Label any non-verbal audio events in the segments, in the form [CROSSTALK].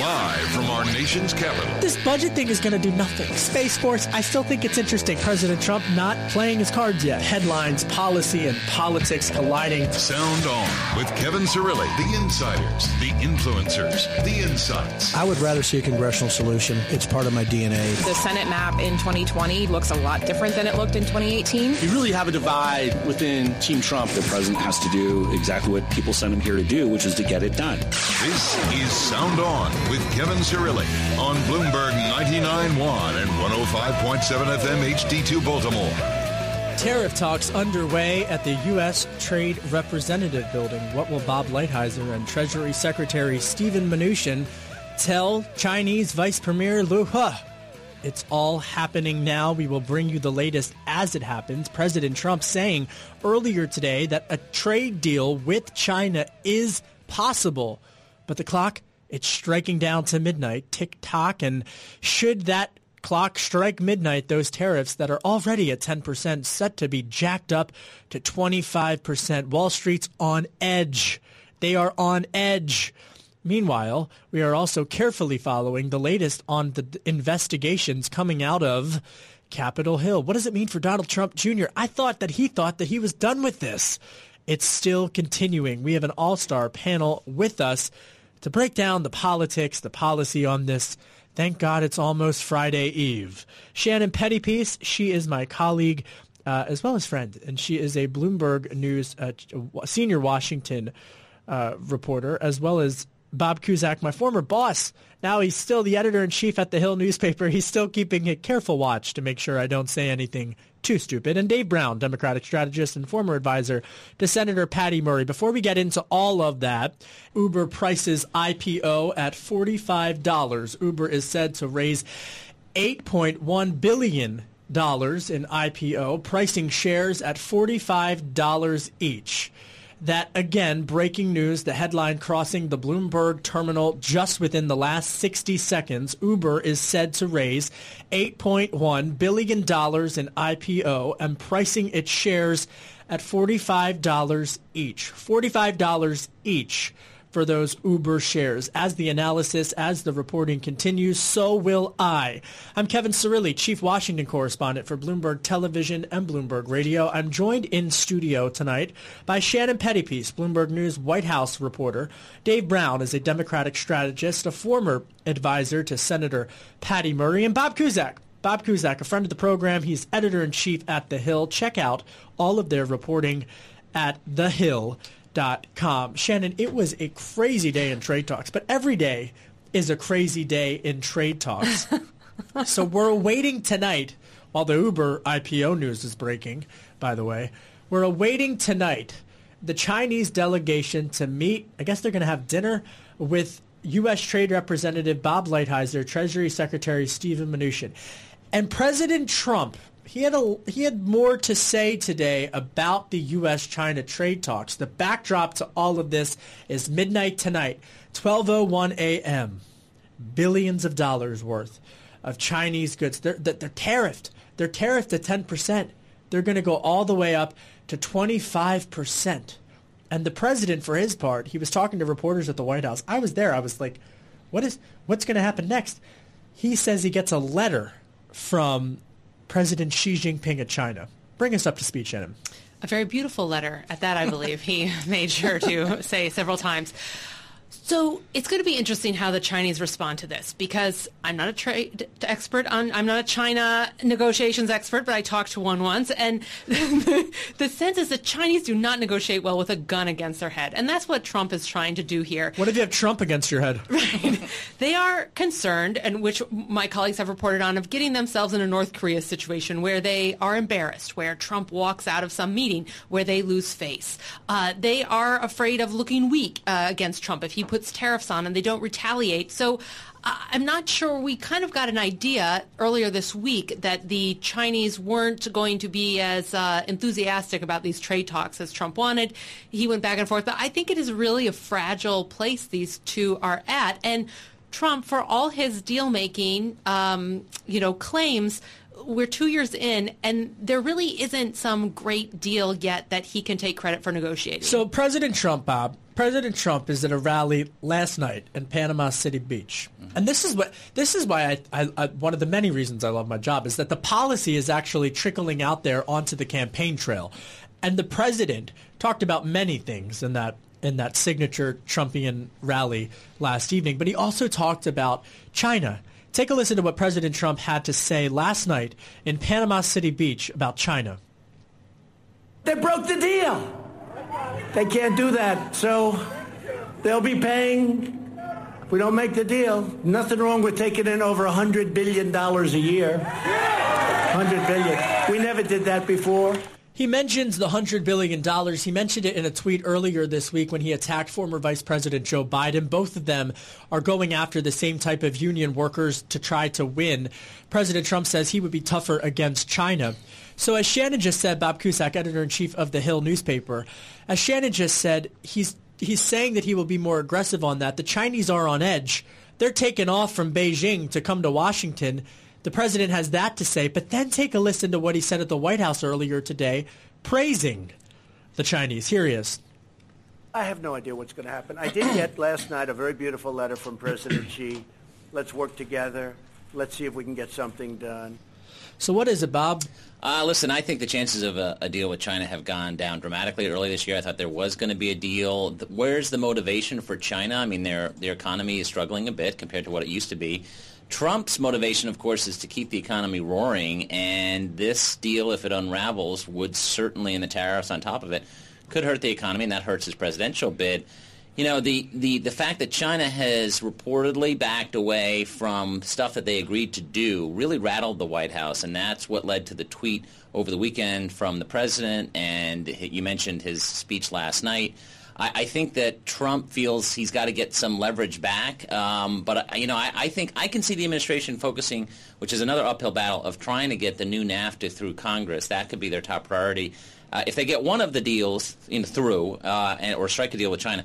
Live from our nation's capital. This budget thing is going to do nothing. Space Force, I still think it's interesting. President Trump not playing his cards yet. Headlines, policy, and politics colliding. Sound On with Kevin Cirilli. The insiders, the influencers, the insights. I would rather see a congressional solution. It's part of my DNA. The Senate map in 2020 looks a lot different than it looked in 2018. You really have a divide within Team Trump. The president has to do exactly what people sent him here to do, which is to get it done. This is Sound On with Kevin Cirilli on Bloomberg 99.1 and 105.7 FM HD2 Baltimore. Tariff talks underway at the U.S. Trade Representative Building. What will Bob Lighthizer and Treasury Secretary Steven Mnuchin tell Chinese Vice Premier Liu He? It's all happening now. We will bring you the latest as it happens. President Trump saying earlier today that a trade deal with China is possible. But the clock, it's striking down to midnight, tick tock. And should that clock strike midnight, those tariffs that are already at 10% set to be jacked up to 25%. Wall Street's on edge. They are on edge. Meanwhile, we are also carefully following the latest on the investigations coming out of Capitol Hill. What does it mean for Donald Trump Jr.? I thought that he thought that he was done with this. It's still continuing. We have an all-star panel with us to break down the politics, the policy on this. Thank God it's almost Friday Eve. Shannon Pettypiece, she is my colleague uh, as well as friend, and she is a Bloomberg News uh, senior Washington uh, reporter, as well as Bob Cusack, my former boss. Now he's still the editor-in-chief at the Hill newspaper. He's still keeping a careful watch to make sure I don't say anything too stupid. And Dave Brown, Democratic strategist and former advisor to Senator Patty Murray. Before we get into all of that, Uber prices IPO at $45. Uber is said to raise 8.1 billion dollars in IPO, pricing shares at $45 each. That again, breaking news, the headline crossing the Bloomberg terminal just within the last 60 seconds. Uber is said to raise $8.1 billion in IPO and pricing its shares at $45 each. $45 each for those Uber shares. As the analysis, as the reporting continues, so will I. I'm Kevin Cirilli, Chief Washington Correspondent for Bloomberg Television and Bloomberg Radio. I'm joined in studio tonight by Shannon Pettypiece, Bloomberg News White House reporter. Dave Brown is a Democratic strategist, a former advisor to Senator Patty Murray, and Bob Cusack, Bob Cusack, a friend of the program. He's editor-in-chief at The Hill. Check out all of their reporting at The Hill com. Shannon, it was a crazy day in trade talks, but every day is a crazy day in trade talks. [LAUGHS] so we're awaiting tonight, while the Uber IPO news is breaking, by the way, we're awaiting tonight the Chinese delegation to meet. I guess they're going to have dinner with U.S. Trade Representative Bob Lighthizer, Treasury Secretary Steven Mnuchin. And President Trump he had a he had more to say today about the U.S. China trade talks. The backdrop to all of this is midnight tonight, 12:01 a.m. Billions of dollars worth of Chinese goods. They're they're tariffed. They're tariffed at 10 percent. They're going to go all the way up to 25 percent. And the president, for his part, he was talking to reporters at the White House. I was there. I was like, "What is what's going to happen next?" He says he gets a letter from President Xi Jinping of China. Bring us up to speed, Shannon. A very beautiful letter at that, I believe. he [LAUGHS] made sure to say several times. So it's going to be interesting how the Chinese respond to this because I'm not a trade expert on, I'm not a China negotiations expert, but I talked to one once. And [LAUGHS] the sense is that Chinese do not negotiate well with a gun against their head. And that's what Trump is trying to do here. What if you have Trump against your head? [LAUGHS] Right. they are concerned, and which my colleagues have reported on, of getting themselves in a North Korea situation where they are embarrassed, where Trump walks out of some meeting, where they lose face. Uh, they are afraid of looking weak uh, against Trump if he puts tariffs on and they don't retaliate. So I'm not sure. We kind of got an idea earlier this week that the Chinese weren't going to be as uh, enthusiastic about these trade talks as Trump wanted. He went back and forth, but I think it is really a fragile place these two are at. And Trump, for all his deal making, um, you know, claims, we're two years in, and there really isn't some great deal yet that he can take credit for negotiating. So President Trump, Bob, President Trump is at a rally last night in Panama City Beach, mm-hmm. and this is what this is why I, I, I, one of the many reasons I love my job is that the policy is actually trickling out there onto the campaign trail, and the president talked about many things in that in that signature Trumpian rally last evening, but he also talked about China Take a listen to what President Trump had to say last night in Panama City Beach about China. They broke the deal. They can't do that. So they'll be paying. If we don't make the deal, nothing wrong with taking in over $100 billion a year. 100 billion. We never did that before. He mentions the $100 billion. He mentioned it in a tweet earlier this week when he attacked former Vice President Joe Biden. Both of them are going after the same type of union workers to try to win. President Trump says he would be tougher against China. So as Shannon just said, Bob Cusack, editor-in-chief of The Hill newspaper, as Shannon just said, he's, he's saying that he will be more aggressive on that. The Chinese are on edge. They're taking off from Beijing to come to Washington. The president has that to say, but then take a listen to what he said at the White House earlier today, praising the Chinese. Here he is. I have no idea what's going to happen. I did get last night a very beautiful letter from President Xi. Let's work together. Let's see if we can get something done. So what is it, Bob? Uh, listen, I think the chances of a, a, deal with China have gone down dramatically. Early this year, I thought there was going to be a deal. Where's the motivation for China? I mean, their their economy is struggling a bit compared to what it used to be. Trump's motivation, of course, is to keep the economy roaring, and this deal, if it unravels, would certainly, and the tariffs on top of it, could hurt the economy, and that hurts his presidential bid. You know, the, the, the fact that China has reportedly backed away from stuff that they agreed to do really rattled the White House, and that's what led to the tweet over the weekend from the president, and you mentioned his speech last night. I, I think that Trump feels he's got to get some leverage back. Um, but uh, you know, I, I, think I can see the administration focusing, which is another uphill battle of trying to get the new NAFTA through Congress. That could be their top priority. Uh, if they get one of the deals know, through uh, and, or strike a deal with China,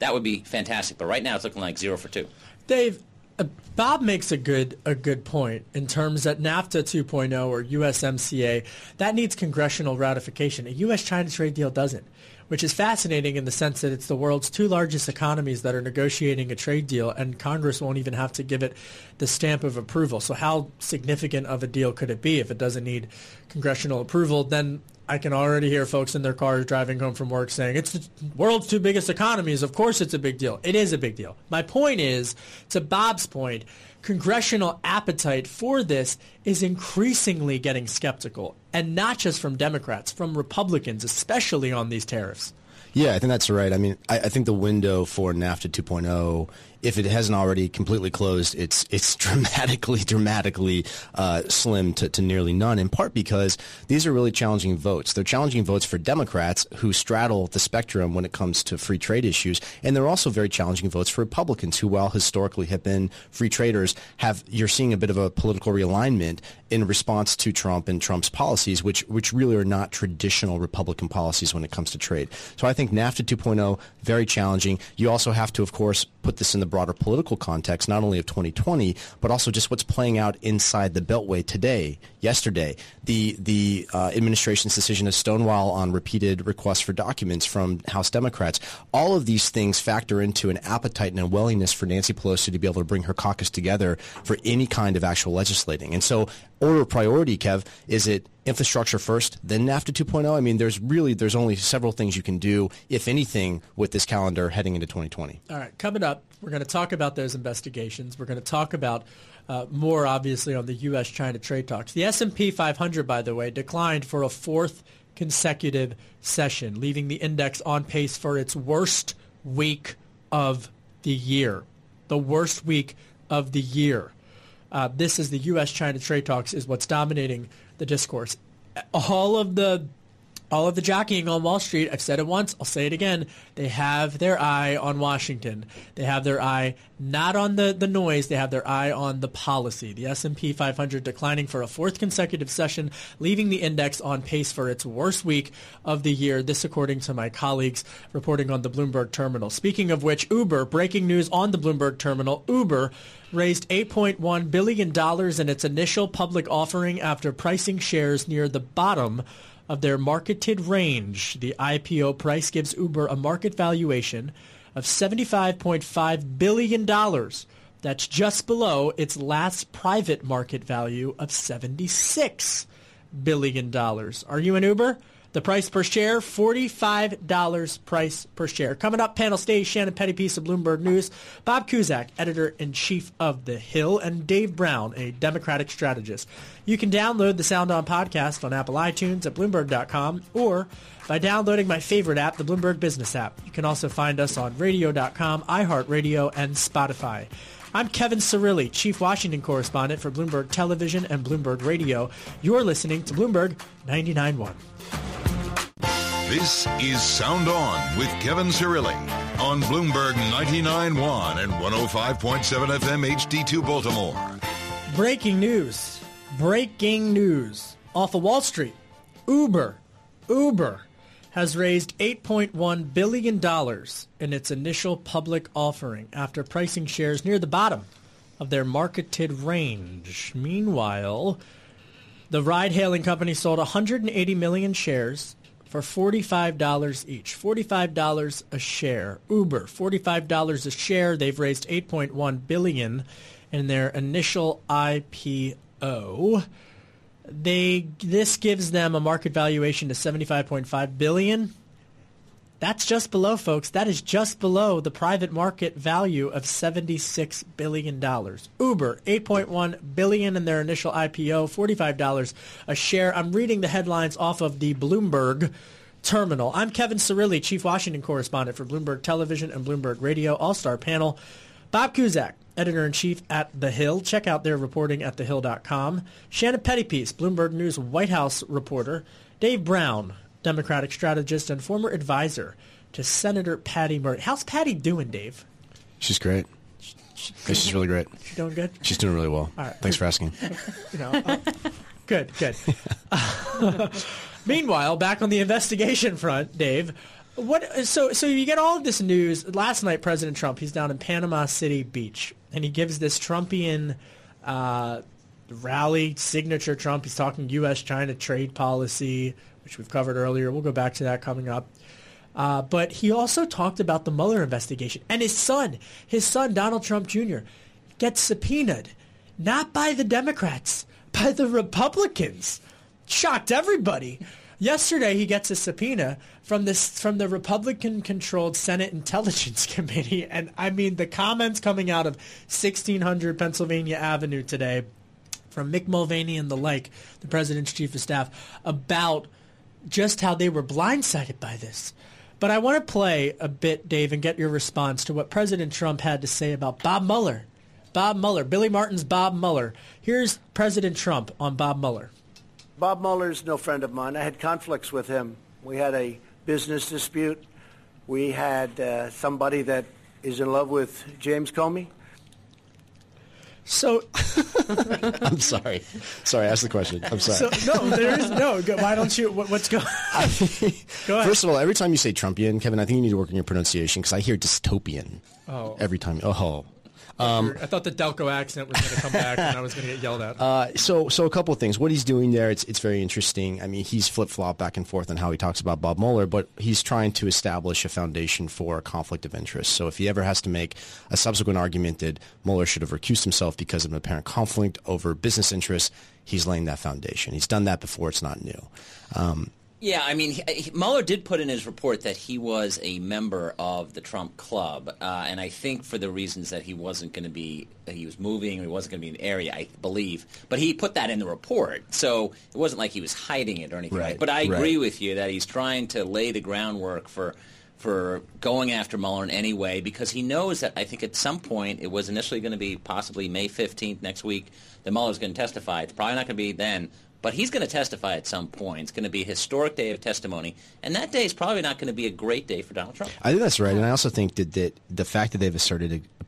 that would be fantastic. But right now, it's looking like zero for two. Dave, uh, Bob makes a good a good point in terms that NAFTA 2.0 or USMCA that needs congressional ratification. A U.S.-China trade deal doesn't which is fascinating in the sense that it's the world's two largest economies that are negotiating a trade deal, and Congress won't even have to give it the stamp of approval. So how significant of a deal could it be if it doesn't need congressional approval? Then I can already hear folks in their cars driving home from work saying, it's the world's two biggest economies. Of course it's a big deal. It is a big deal. My point is, to Bob's point, congressional appetite for this is increasingly getting skeptical, and not just from Democrats, from Republicans, especially on these tariffs. Yeah, I think that's right. I mean, I, I think the window for NAFTA 2.0 if it hasn't already completely closed, it's it's [LAUGHS] dramatically, dramatically uh, slim to, to nearly none. In part because these are really challenging votes. They're challenging votes for Democrats who straddle the spectrum when it comes to free trade issues, and they're also very challenging votes for Republicans who, while historically have been free traders, have you're seeing a bit of a political realignment in response to Trump and Trump's policies, which which really are not traditional Republican policies when it comes to trade. So I think NAFTA 2.0 very challenging. You also have to, of course, put this in the broader political context, not only of 2020, but also just what's playing out inside the Beltway today, yesterday. The, the uh, administration's decision to stonewall on repeated requests for documents from House Democrats. All of these things factor into an appetite and a willingness for Nancy Pelosi to be able to bring her caucus together for any kind of actual legislating. And so order of priority, Kev, is it infrastructure first, then NAFTA 2.0? I mean, there's really there's only several things you can do, if anything, with this calendar heading into 2020. All right, coming up, we're going to talk about those investigations. We're going to talk about uh, more, obviously, on the U.S.-China trade talks. The S&P 500, by the way, declined for a fourth consecutive session, leaving the index on pace for its worst week of the year. The worst week of the year. Uh, this is the U.S.-China trade talks is what's dominating the discourse. All of the all of the jockeying on Wall Street, I've said it once, I'll say it again, they have their eye on Washington. They have their eye not on the, the noise, they have their eye on the policy. The S&P 500 declining for a fourth consecutive session, leaving the index on pace for its worst week of the year. This according to my colleagues reporting on the Bloomberg terminal. Speaking of which, Uber, breaking news on the Bloomberg terminal, Uber raised $8.1 billion in its initial public offering after pricing shares near the bottom of their marketed range. The IPO price gives Uber a market valuation of $75.5 billion. That's just below its last private market value of $76 billion. Are you an Uber? The price per share, $45 price per share. Coming up, panel stage, Shannon Pettypiece of Bloomberg News, Bob Cusack, editor-in-chief of The Hill, and Dave Brown, a Democratic strategist. You can download the Sound On podcast on Apple iTunes at Bloomberg.com or by downloading my favorite app, the Bloomberg Business app. You can also find us on Radio.com, iHeartRadio, and Spotify. I'm Kevin Cirilli, Chief Washington Correspondent for Bloomberg Television and Bloomberg Radio. You're listening to Bloomberg 99.1. This is Sound On with Kevin Cirilli on Bloomberg 99.1 and 105.7 FM HD2 Baltimore. Breaking news. Breaking news. Off of Wall Street, Uber, Uber has raised $8.1 billion in its initial public offering after pricing shares near the bottom of their marketed range. Meanwhile, the ride-hailing company sold 180 million shares for $45 each. $45 a share. Uber, $45 a share. They've raised 8.1 billion in their initial IPO. They this gives them a market valuation to 75.5 billion. That's just below folks. That is just below the private market value of 76 billion dollars. Uber 8.1 billion in their initial IPO, $45 a share. I'm reading the headlines off of the Bloomberg terminal. I'm Kevin Cirilli, Chief Washington Correspondent for Bloomberg Television and Bloomberg Radio All-Star Panel. Bob Cusack, editor-in-chief at The Hill. Check out their reporting at thehill.com. Shannon Pettypiece, Bloomberg News White House reporter. Dave Brown, Democratic strategist and former advisor to Senator Patty Murray. How's Patty doing, Dave? She's great. She, she's really great. She's doing good? She's doing really well. All right. Thanks for asking. [LAUGHS] You know, uh, good, good. [LAUGHS] meanwhile, back on the investigation front, Dave, what? So, so you get all of this news. Last night, President Trump, he's down in Panama City Beach, and he gives this Trumpian uh, rally, signature Trump. He's talking U.S.-China trade policy, which we've covered earlier. We'll go back to that coming up. Uh, but he also talked about the Mueller investigation and his son, his son Donald Trump Jr. gets subpoenaed, not by the Democrats, [LAUGHS] by the Republicans. Shocked everybody. Yesterday, he gets a subpoena from this from the Republican-controlled Senate Intelligence [LAUGHS] Committee, and I mean the comments coming out of 1600 Pennsylvania Avenue today from Mick Mulvaney and the like, the president's chief of staff, about just how they were blindsided by this. But I want to play a bit, Dave, and get your response to what President Trump had to say about Bob Mueller. Bob Mueller, Billy Martin's Bob Mueller. Here's President Trump on Bob Mueller. Bob Mueller's no friend of mine. I had conflicts with him. We had a business dispute. We had uh, somebody that is in love with James Comey. So, [LAUGHS] I'm sorry. Sorry, ask the question. I'm sorry. So, no, there is no. Why don't you? What, what's going? [LAUGHS] Go ahead. First of all, every time you say Trumpian, Kevin, I think you need to work on your pronunciation because I hear dystopian. Oh. Every time. Oh. Um, I thought the Delco accent was going to come back and I was going to get yelled at. Uh, so, so a couple of things. What he's doing there, it's it's very interesting. I mean, he's flip flop back and forth on how he talks about Bob Mueller, but he's trying to establish a foundation for a conflict of interest. So, if he ever has to make a subsequent argument that Mueller should have recused himself because of an apparent conflict over business interests, he's laying that foundation. He's done that before; it's not new. Um, yeah, I mean, he, Mueller did put in his report that he was a member of the Trump Club, uh, and I think for the reasons that he wasn't going to be, he was moving, he wasn't going to be in the area, I believe. But he put that in the report, so it wasn't like he was hiding it or anything. Right, like But I agree right. with you that he's trying to lay the groundwork for for going after Mueller in any way because he knows that I think at some point it was initially going to be possibly May 15th next week that Mueller's going to testify. It's probably not going to be then, But he's going to testify at some point. It's going to be a historic day of testimony, and that day is probably not going to be a great day for Donald Trump. I think that's right, and I also think that, that the fact that they've asserted a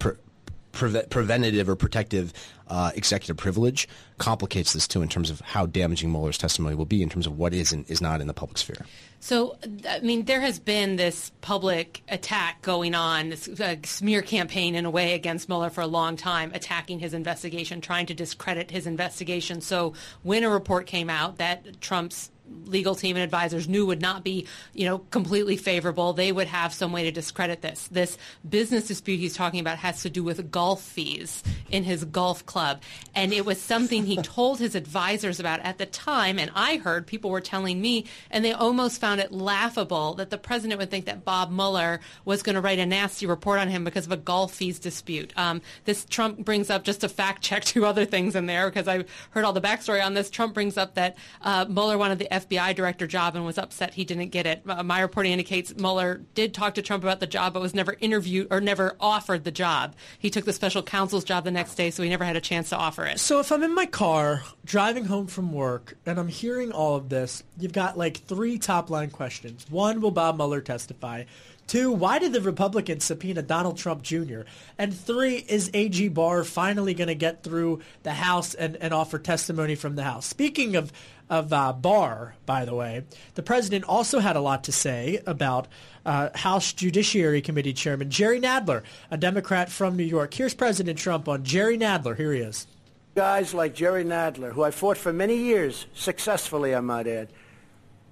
pre- pre- preventative or protective uh, executive privilege complicates this too in terms of how damaging Mueller's testimony will be in terms of what is and is not in the public sphere. So, I mean, there has been this public attack going on, this uh, smear campaign in a way against Mueller for a long time, attacking his investigation, trying to discredit his investigation. So when a report came out that Trump's legal team and advisors knew would not be, you know, completely favorable, they would have some way to discredit this. This business dispute he's talking about has to do with golf fees in his golf club. And it was something he [LAUGHS] told his advisors about at the time. And I heard people were telling me, and they almost found it laughable that the president would think that Bob Mueller was going to write a nasty report on him because of a golf fees dispute. Um, this Trump brings up just to fact check two other things in there because I heard all the backstory on this. Trump brings up that uh, Mueller wanted the FBI director job and was upset he didn't get it. Uh, my reporting indicates Mueller did talk to Trump about the job, but was never interviewed or never offered the job. He took the special counsel's job the next day, so he never had a chance to offer it. So if I'm in my car driving home from work and I'm hearing all of this, you've got like three top line questions. One, will Bob Mueller testify? Two, why did the Republicans subpoena Donald Trump Jr.? And three, is AG Barr finally going to get through the House and, and offer testimony from the House? Speaking of of uh, Barr, by the way, the president also had a lot to say about uh, House Judiciary Committee Chairman Jerry Nadler, a Democrat from New York. Here's President Trump on Jerry Nadler. Here he is. Guys like Jerry Nadler, who I fought for many years, successfully, I might add,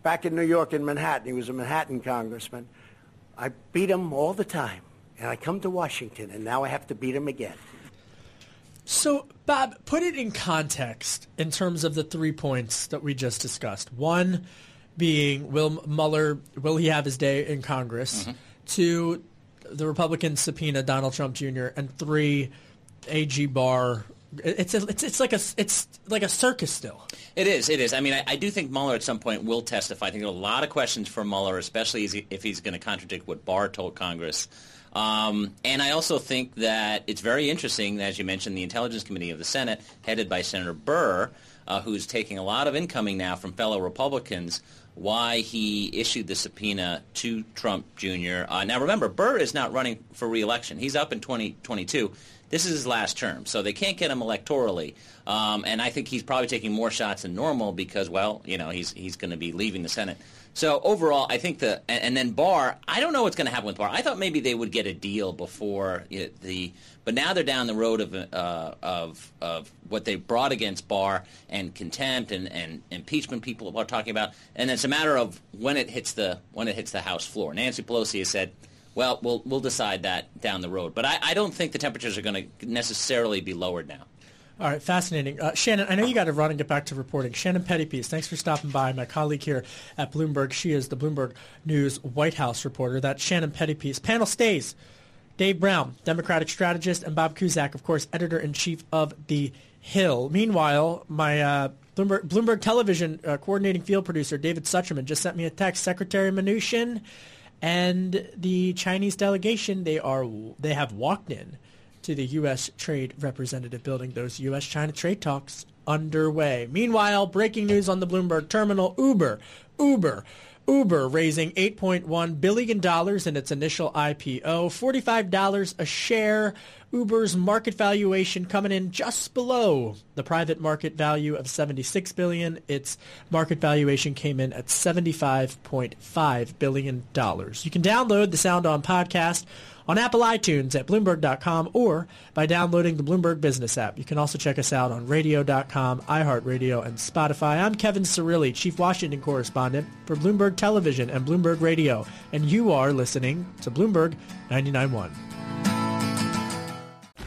back in New York in Manhattan. He was a Manhattan congressman. I beat him all the time. And I come to Washington, and now I have to beat him again. So, Bob, put it in context in terms of the three points that we just discussed. One being, will Mueller, will he have his day in Congress? Mm-hmm. Two, the Republicans subpoena Donald Trump Jr. And three, AG Barr it's a, it's it's like a it's like a circus still. It is. It is. I mean, I, I, do think Mueller at some point will testify. I think there are a lot of questions for Mueller, especially if he's going to contradict what Barr told Congress. Um, and I also think that it's very interesting, as you mentioned, the Intelligence Committee of the Senate, headed by Senator Burr, uh, who's taking a lot of incoming now from fellow Republicans, why he issued the subpoena to Trump Jr. Uh, now, remember, Burr is not running for reelection. He's up in 2022. This is his last term, so they can't get him electorally. Um, and I think he's probably taking more shots than normal because, well, you know, he's he's going to be leaving the Senate. So overall, I think the and, and then Barr. I don't know what's going to happen with Barr. I thought maybe they would get a deal before you know, the, but now they're down the road of uh, of of what they brought against Barr and contempt and, and impeachment. People are talking about, and it's a matter of when it hits the when it hits the House floor. Nancy Pelosi has said. Well, we'll we'll decide that down the road, but I, I don't think the temperatures are going to necessarily be lowered now. All right, fascinating. Uh, Shannon, I know you got to run and get back to reporting. Shannon Pettypiece, thanks for stopping by. My colleague here at Bloomberg, she is the Bloomberg News White House reporter. That's Shannon Pettypiece. Panel stays. Dave Brown, Democratic strategist, and Bob Cusack, of course, editor-in-chief of The Hill. Meanwhile, my uh, Bloomberg, Bloomberg Television uh, coordinating field producer, David Sucherman, just sent me a text. Secretary Mnuchin and the Chinese delegation, they are they have walked in to the U.S. Trade Representative building. Those U.S.-China trade talks underway. Meanwhile, breaking news on the Bloomberg terminal, Uber, Uber, Uber raising $8.1 billion in its initial IPO, $45 a share. Uber's market valuation coming in just below the private market value of 76 billion. Its market valuation came in at 75.5 billion dollars. You can download the Sound On podcast on Apple iTunes at Bloomberg.com or by downloading the Bloomberg Business app. You can also check us out on Radio.com, iHeartRadio, and Spotify. I'm Kevin Cirilli, Chief Washington Correspondent for Bloomberg Television and Bloomberg Radio, and you are listening to Bloomberg 99.1.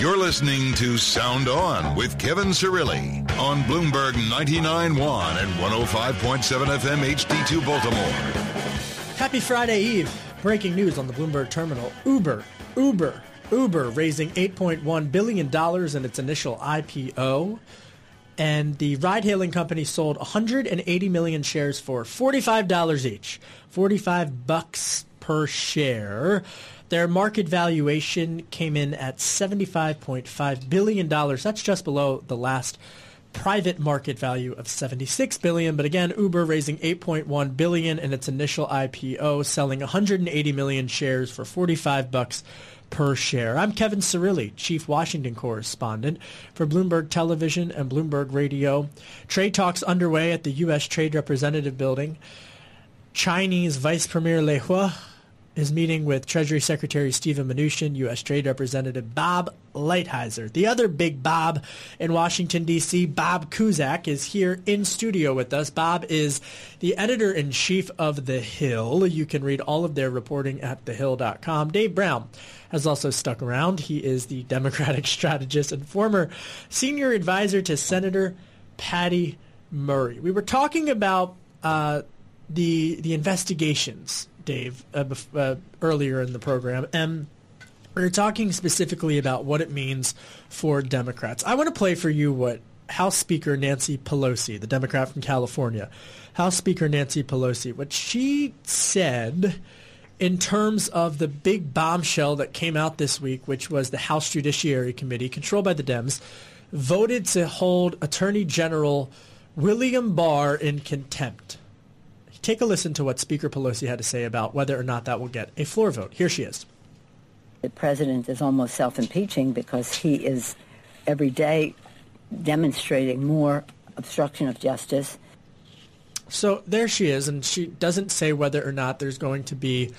You're listening to Sound On with Kevin Cirilli on Bloomberg 99.1 and 105.7 FM HD2 Baltimore. Happy Friday Eve. Breaking news on the Bloomberg terminal. Uber, Uber, Uber raising $8.1 billion in its initial IPO. And the ride-hailing company sold 180 million shares for $45 each. 45 bucks per share. Their market valuation came in at $75.5 billion. That's just below the last private market value of 76 billion. But again uber raising 8.1 billion in its initial ipo selling 180 million shares for 45 bucks per share. I'm kevin cirilli chief washington correspondent for bloomberg television and bloomberg radio. Trade talks underway at the u.s trade representative building. Chinese vice premier Liu He is meeting with Treasury Secretary Steven Mnuchin, U.S. Trade Representative Bob Lighthizer. The other big Bob in Washington, D.C., Bob Cusack, is here in studio with us. Bob is the editor-in-chief of The Hill. You can read all of their reporting at thehill.com. Dave Brown has also stuck around. He is the Democratic [LAUGHS] strategist and former senior advisor to Senator Patty Murray. We were talking about uh, the the investigations Dave, uh, uh, earlier in the program, and we are talking specifically about what it means for Democrats. I want to play for you what House Speaker Nancy Pelosi, the Democrat from California, House Speaker Nancy Pelosi, what she said in terms of the big bombshell that came out this week, which was the House Judiciary Committee, controlled by the Dems, voted to hold Attorney General William Barr in contempt. Take a listen to what Speaker Pelosi had to say about whether or not that will get a floor vote. Here she is. The president is almost self-impeaching because he is every day demonstrating more obstruction of justice. So there she is, and she doesn't say whether or not there's going to be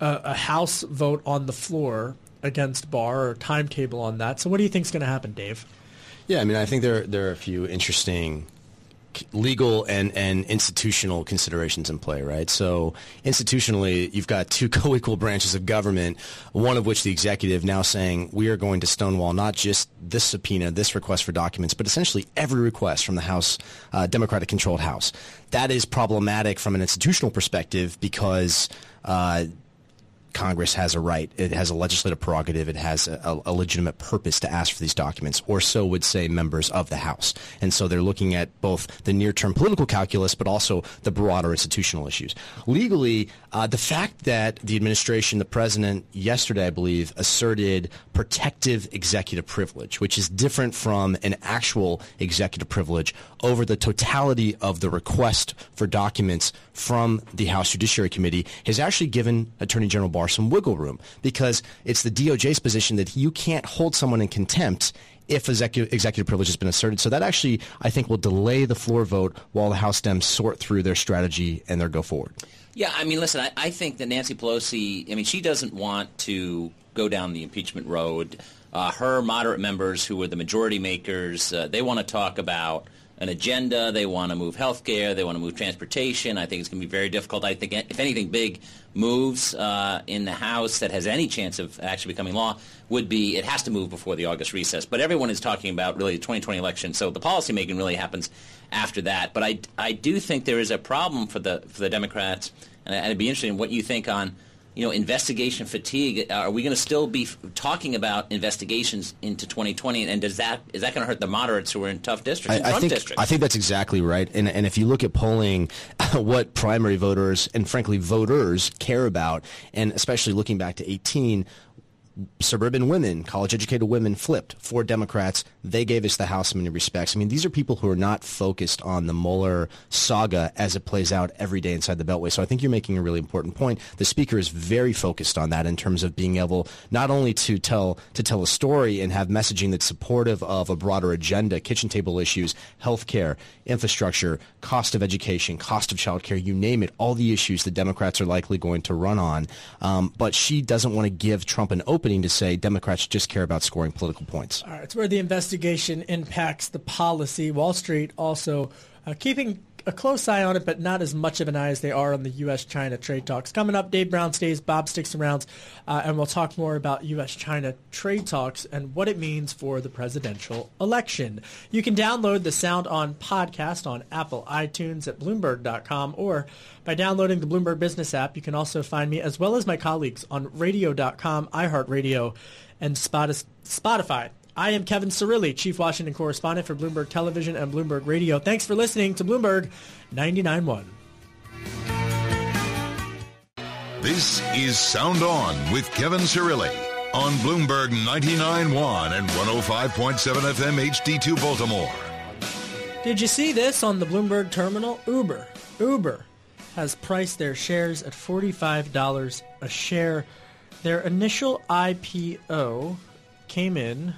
a, a House vote on the floor against Barr or timetable on that. So what do you think is going to happen, Dave? Yeah, I mean, I think there there are a few interesting legal and, and institutional considerations in play, right? So institutionally, you've got two [LAUGHS] co-equal branches of government, one of which the executive now saying we are going to stonewall not just this subpoena, this request for documents, but essentially every request from the House, uh, Democratic-controlled House. That is problematic from an institutional perspective because uh, Congress has a right, it has a legislative prerogative, it has a, a, legitimate purpose to ask for these documents, or so would say members of the House. And so they're looking at both the near-term political calculus, but also the broader institutional issues. Legally, uh, the fact that the administration, the president, yesterday, I believe, asserted protective executive privilege, which is different from an actual executive privilege over the totality of the request for documents from the House Judiciary Committee, has actually given Attorney General Barr some wiggle room because it's the DOJ's position that you can't hold someone in contempt if executive, executive privilege has been asserted. So that actually, I think, will delay the floor vote while the House Dems sort through their strategy and their go forward. Yeah, I mean, listen, I, I think that Nancy Pelosi, I mean, she doesn't want to go down the impeachment road. Uh, her moderate members, who are the majority makers, uh, they want to talk about an agenda. They want to move health care. They want to move transportation. I think it's going to be very difficult. I think, if anything big moves uh, in the House that has any chance of actually becoming law, would be it has to move before the August recess. But everyone is talking about really the 2020 election, so the policymaking really happens after that. But I, I do think there is a problem for the for the Democrats, and it'd be interesting what you think on – you know, investigation fatigue. Uh, are we going to still be talking about investigations into 2020? And does that is that going to hurt the moderates who are in tough districts, I, I think, districts? I think that's exactly right. And, and if you look at polling, [LAUGHS] what primary voters and frankly voters care about, and especially looking back to 18, suburban women, college educated women flipped for Democrats. They gave us the House in many respects. I mean, these are people who are not focused on the Mueller saga as it plays out every day inside the Beltway. So I think you're making a really important point. The Speaker is very focused on that in terms of being able not only to tell to tell a story and have messaging that's supportive of a broader agenda, kitchen table issues, health care, infrastructure, cost of education, cost of child care, you name it, all the issues the Democrats are likely going to run on. Um, but she doesn't want to give Trump an opening to say Democrats just care about scoring political points. All right, it's where the investigation impacts the policy. Wall Street also uh, keeping a close eye on it, but not as much of an eye as they are on the U.S.-China trade talks. Coming up, Dave Brown stays, Bob sticks around, uh, and we'll talk more about U.S.-China trade talks and what it means for the presidential election. You can download the Sound On podcast on Apple iTunes at Bloomberg.com or by downloading the Bloomberg Business app. You can also find me, as well as my colleagues, on Radio.com, iHeartRadio, and Spotify. I am Kevin Cirilli, Chief Washington Correspondent for Bloomberg Television and Bloomberg Radio. Thanks for listening to Bloomberg 99.1. This is Sound On with Kevin Cirilli on Bloomberg 99.1 and 105.7 FM HD2 Baltimore. Did you see this on the Bloomberg terminal? Uber. Uber has priced their shares at $45 a share. Their initial IPO came in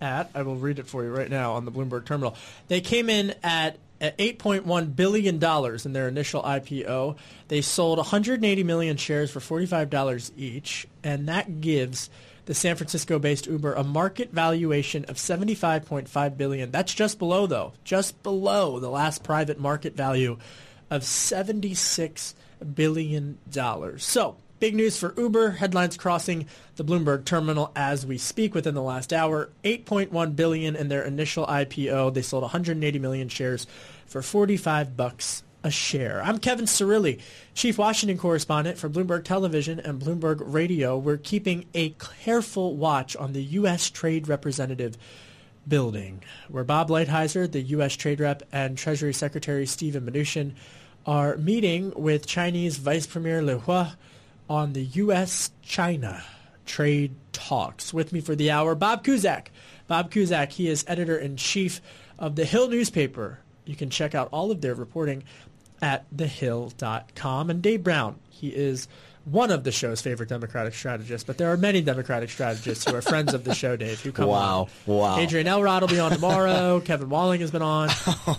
at, I will read it for you right now on the Bloomberg terminal. They came in at at $8.1 billion in their initial IPO. They sold 180 million shares for $45 each, and that gives the San Francisco-based Uber a market valuation of 75.5 billion. That's just below though, just below the last private market value of 76 billion dollars. So, Big news for Uber. Headlines crossing the Bloomberg terminal as we speak within the last hour. 8.1 billion in their initial IPO. They sold 180 million shares for 45 bucks a share. I'm Kevin Cirilli, Chief Washington Correspondent for Bloomberg Television and Bloomberg Radio. We're keeping a careful watch on the U.S. Trade Representative building, where Bob Lighthizer, the U.S. Trade Rep, and Treasury Secretary Steven Mnuchin are meeting with Chinese Vice Premier Liu He on the U.S.-China trade talks. With me for the hour, Bob Cusack. Bob Cusack, he is editor-in-chief of The Hill newspaper. You can check out all of their reporting at thehill.com. And Dave Brown, he is one of the show's favorite Democratic strategists, but there are many Democratic strategists who are friends of the show, Dave, who come wow, on. Wow, Adrienne Elrod will be on tomorrow. [LAUGHS] Kevin Walling has been on.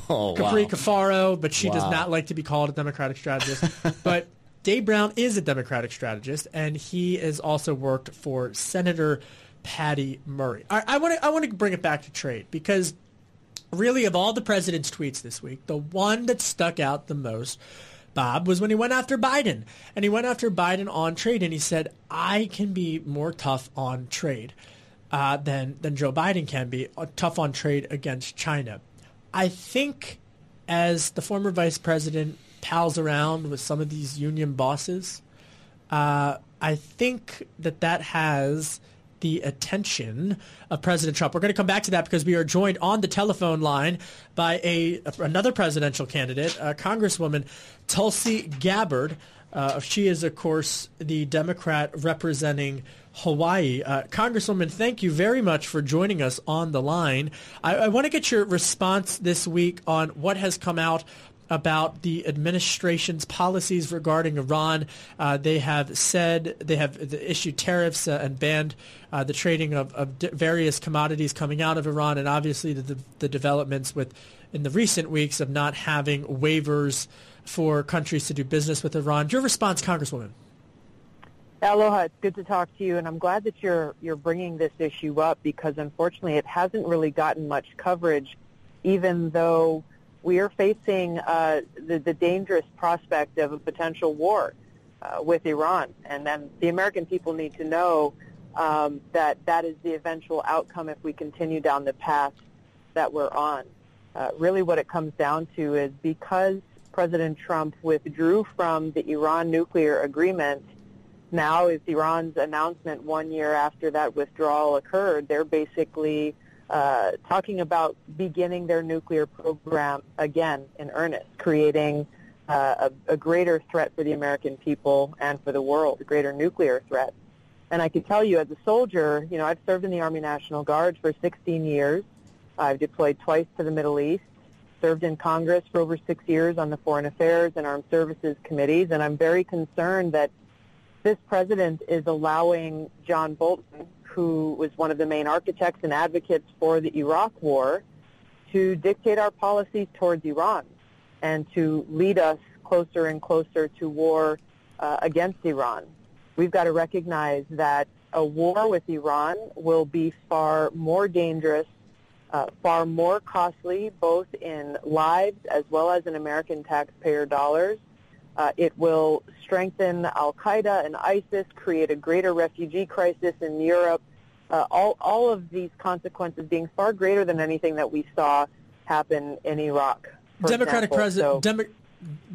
Oh, Capri wow. Cafaro, but she Wow. does not like to be called a Democratic strategist. [LAUGHS] but Dave Brown is a Democratic strategist, and he has also worked for Senator Patty Murray. I want to I want to bring it back to trade because really of all the president's tweets this week, the one that stuck out the most, Bob, was when he went after Biden. And he went after Biden on trade and he said, I can be more tough on trade uh, than, than Joe Biden can be, uh, tough on trade against China. I think as the former vice president pals around with some of these union bosses, uh, I think that that has the attention of President Trump. We're going to come back to that because we are joined on the telephone line by a another presidential candidate, uh, Congresswoman Tulsi Gabbard. Uh, she is, of course, the Democrat representing Hawaii. Uh, Congresswoman, thank you very much for joining us on the line. I, I want to get your response this week on what has come out about the administration's policies regarding Iran. Uh, they have said they have issued tariffs uh, and banned uh, the trading of, of d- various commodities coming out of Iran, and obviously the, the developments with in the recent weeks of not having waivers for countries to do business with Iran. Your response, Congresswoman? Aloha, it's good to talk to you, and I'm glad that you're you're bringing this issue up because unfortunately it hasn't really gotten much coverage, even though we are facing uh, the, the dangerous prospect of a potential war uh, with Iran, and then the American people need to know um, that that is the eventual outcome if we continue down the path that we're on. Uh, really, what it comes down to is because President Trump withdrew from the Iran nuclear agreement now is Iran's announcement one year after that withdrawal occurred. They're basically uh, talking about beginning their nuclear program again in earnest, creating uh, a, a greater threat for the American people and for the world, a greater nuclear threat. And I can tell you, as a soldier, you know, I've served in the Army National Guard for 16 years. I've deployed twice to the Middle East, served in Congress for over six years on the Foreign Affairs and Armed Services committees, and I'm very concerned that this president is allowing John Bolton, who was one of the main architects and advocates for the Iraq war, to dictate our policies towards Iran and to lead us closer and closer to war uh, against Iran. We've got to recognize that a war with Iran will be far more dangerous uh, far more costly, both in lives as well as in American taxpayer dollars. Uh, it will strengthen Al Qaeda and ISIS, create a greater refugee crisis in Europe. Uh, all all of these consequences being far greater than anything that we saw happen in Iraq. Democratic President. Demo-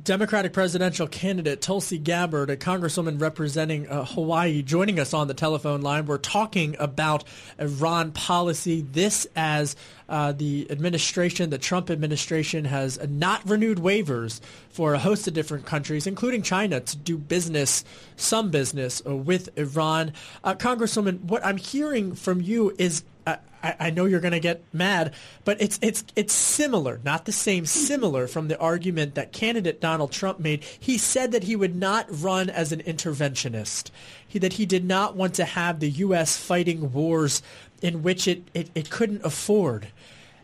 Democratic presidential candidate Tulsi Gabbard, a congresswoman representing uh, Hawaii, joining us on the telephone line. We're talking about Iran policy. This as uh, the administration, the Trump administration, has not renewed waivers for a host of different countries, including China, to do business, some business uh, with Iran. Uh, Congresswoman, what I'm hearing from you is I, I know you're going to get mad, but it's it's it's similar, not the same, similar from the argument that candidate Donald Trump made. He said that he would not run as an interventionist. He, that he did not want to have the U.S. fighting wars in which it, it, it couldn't afford.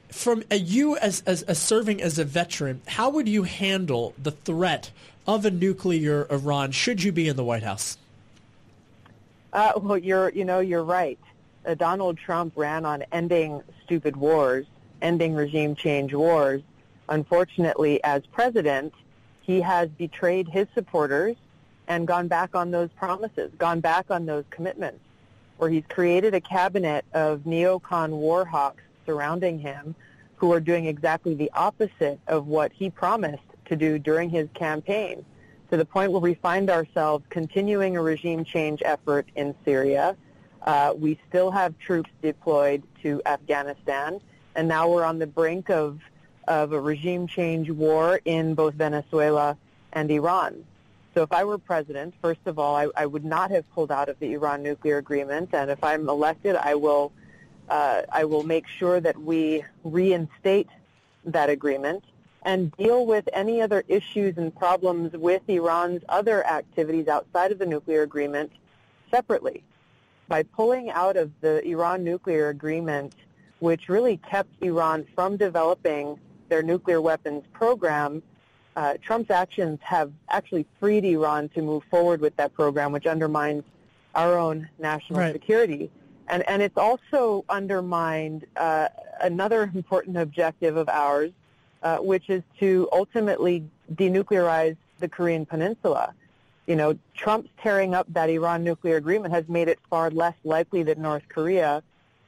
From uh, you as, as, as serving as a veteran, how would you handle the threat of a nuclear Iran should you be in the White House? Uh, well, you're you know you're right uh, Donald Trump ran on ending stupid wars, ending regime change wars. Unfortunately, as president, he has betrayed his supporters and gone back on those promises, gone back on those commitments, where he's created a cabinet of neocon war hawks surrounding him who are doing exactly the opposite of what he promised to do during his campaign, to the point where we find ourselves continuing a regime change effort in Syria, uh, we still have troops deployed to Afghanistan, and now we're on the brink of, of a regime change war in both Venezuela and Iran. So if I were president, first of all, I, I would not have pulled out of the Iran nuclear agreement, and if I'm elected, I will, uh, I will make sure that we reinstate that agreement and deal with any other issues and problems with Iran's other activities outside of the nuclear agreement separately by pulling out of the Iran nuclear agreement, which really kept Iran from developing their nuclear weapons program, uh, Trump's actions have actually freed Iran to move forward with that program, which undermines our own national right. security. And, and it's also undermined uh, another important objective of ours, uh, which is to ultimately denuclearize the Korean Peninsula you know, Trump's tearing up that Iran nuclear agreement has made it far less likely that North Korea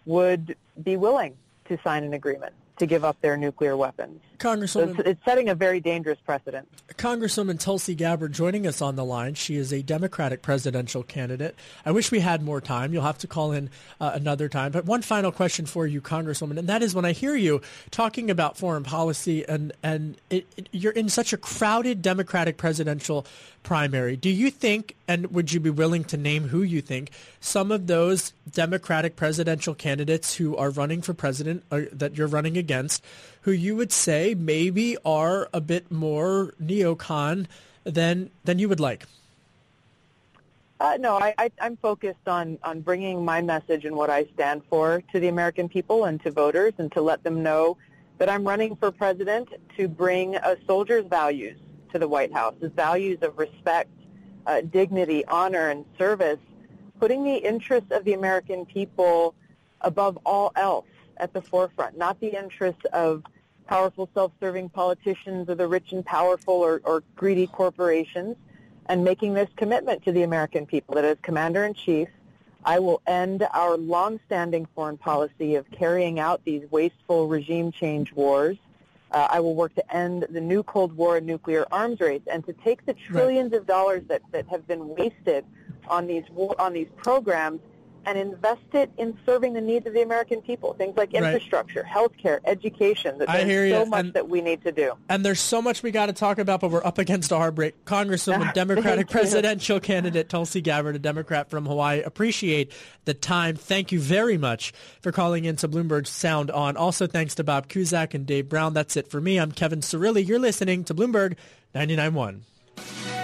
would be willing to sign an agreement to give up their nuclear weapons. Congresswoman, it's, it's, setting a very dangerous precedent. Congresswoman Tulsi Gabbard joining us on the line. She is a Democratic presidential candidate. I wish we had more time. You'll have to call in uh, another time. But one final question for you, Congresswoman, and that is when I hear you talking about foreign policy and and it, it, you're in such a crowded Democratic presidential primary. Do you think, and would you be willing to name who you think, some of those Democratic presidential candidates who are running for president or, uh, that you're running against, who you would say maybe are a bit more neocon than than you would like? Uh, no, I, I, I'm focused on, on bringing my message and what I stand for to the American people and to voters and to let them know that I'm running for president to bring a soldier's values to the White House, his values of respect, uh, dignity, honor, and service, putting the interests of the American people above all else at the forefront, not the interests of powerful self-serving politicians or the rich and powerful or, or greedy corporations, and making this commitment to the American people that as Commander-in-Chief, I will end our long-standing foreign policy of carrying out these wasteful regime change wars uh, I will work to end the new Cold War and nuclear arms race and to take the trillions right. of dollars that, that have been wasted on these on these programs and invest it in serving the needs of the American people. Things like infrastructure, right. healthcare, education. That I hear so you. much and, that we need to do. And there's so much we got to talk about, but we're up against a hard break. Congresswoman, [LAUGHS] Democratic presidential candidate Tulsi Gabbard, a Democrat from Hawaii. Appreciate the time. Thank you very much for calling into Bloomberg Sound On. Also, thanks to Bob Cusack and Dave Brown. That's it for me. I'm Kevin Cirilli. You're listening to Bloomberg 99.1.